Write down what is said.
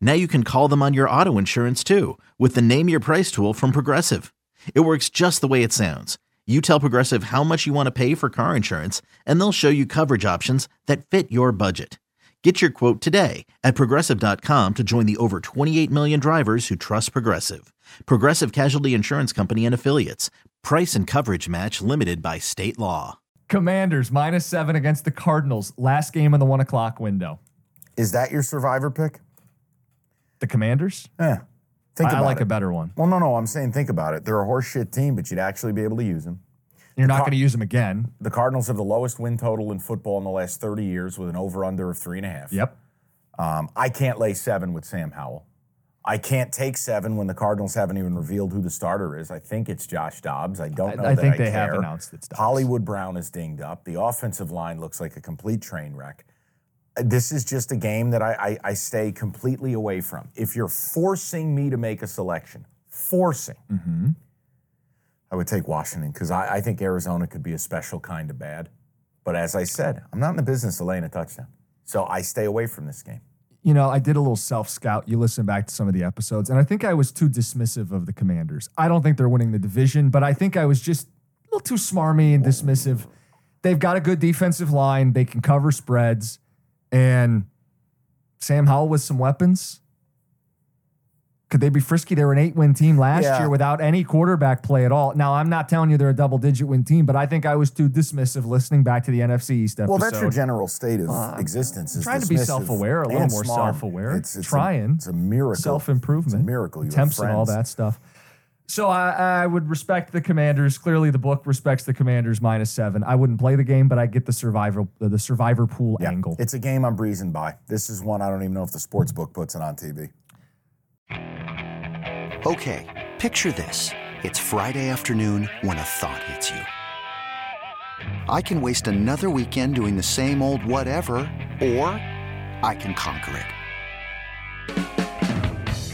Now you can call them on your auto insurance too with the Name Your Price tool from Progressive. It works just the way it sounds. You tell Progressive how much you want to pay for car insurance, and they'll show you coverage options that fit your budget. Get your quote today at progressive.com to join the over 28 million drivers who trust Progressive. Progressive Casualty Insurance Company and Affiliates. Price and coverage match limited by state law. Commanders minus seven against the Cardinals. Last game in the one o'clock window. Is that your survivor pick? The Commanders? Yeah. Think I, I like it. a better one. Well, no, no. I'm saying think about it. They're a horseshit team, but you'd actually be able to use them. You're not Car- going to use them again. The Cardinals have the lowest win total in football in the last 30 years with an over under of three and a half. Yep. Um, I can't lay seven with Sam Howell. I can't take seven when the Cardinals haven't even revealed who the starter is. I think it's Josh Dobbs. I don't know. I, I that think I they have announced it's Dobbs. Hollywood Brown is dinged up. The offensive line looks like a complete train wreck. This is just a game that I, I, I stay completely away from. If you're forcing me to make a selection, forcing, Mm-hmm. I would take Washington because I, I think Arizona could be a special kind of bad. But as I said, I'm not in the business of laying a touchdown. So I stay away from this game. You know, I did a little self scout. You listen back to some of the episodes, and I think I was too dismissive of the Commanders. I don't think they're winning the division, but I think I was just a little too smarmy and dismissive. They've got a good defensive line, they can cover spreads, and Sam Howell with some weapons. Could they be frisky? They were an eight win team last Yeah. year without any quarterback play at all. Now, I'm not telling you they're a double digit win team, but I think I was too dismissive listening back to the NFC East episode. Well, that's your general state of Uh, existence. Is trying to be self-aware, a little more smart. self-aware, It's, it's trying. A, it's a miracle. self improvement, It's a miracle. You attempts and all that stuff. So I, I would respect the Commanders. Clearly, the book respects the Commanders minus seven. I wouldn't play the game, but I get the survivor the survivor pool Yeah, angle. it's a game I'm breezing by. This is one I don't even know if the sports book puts it on TV. Okay, picture this. It's Friday afternoon when a thought hits you. I can waste another weekend doing the same old whatever, or I can conquer it.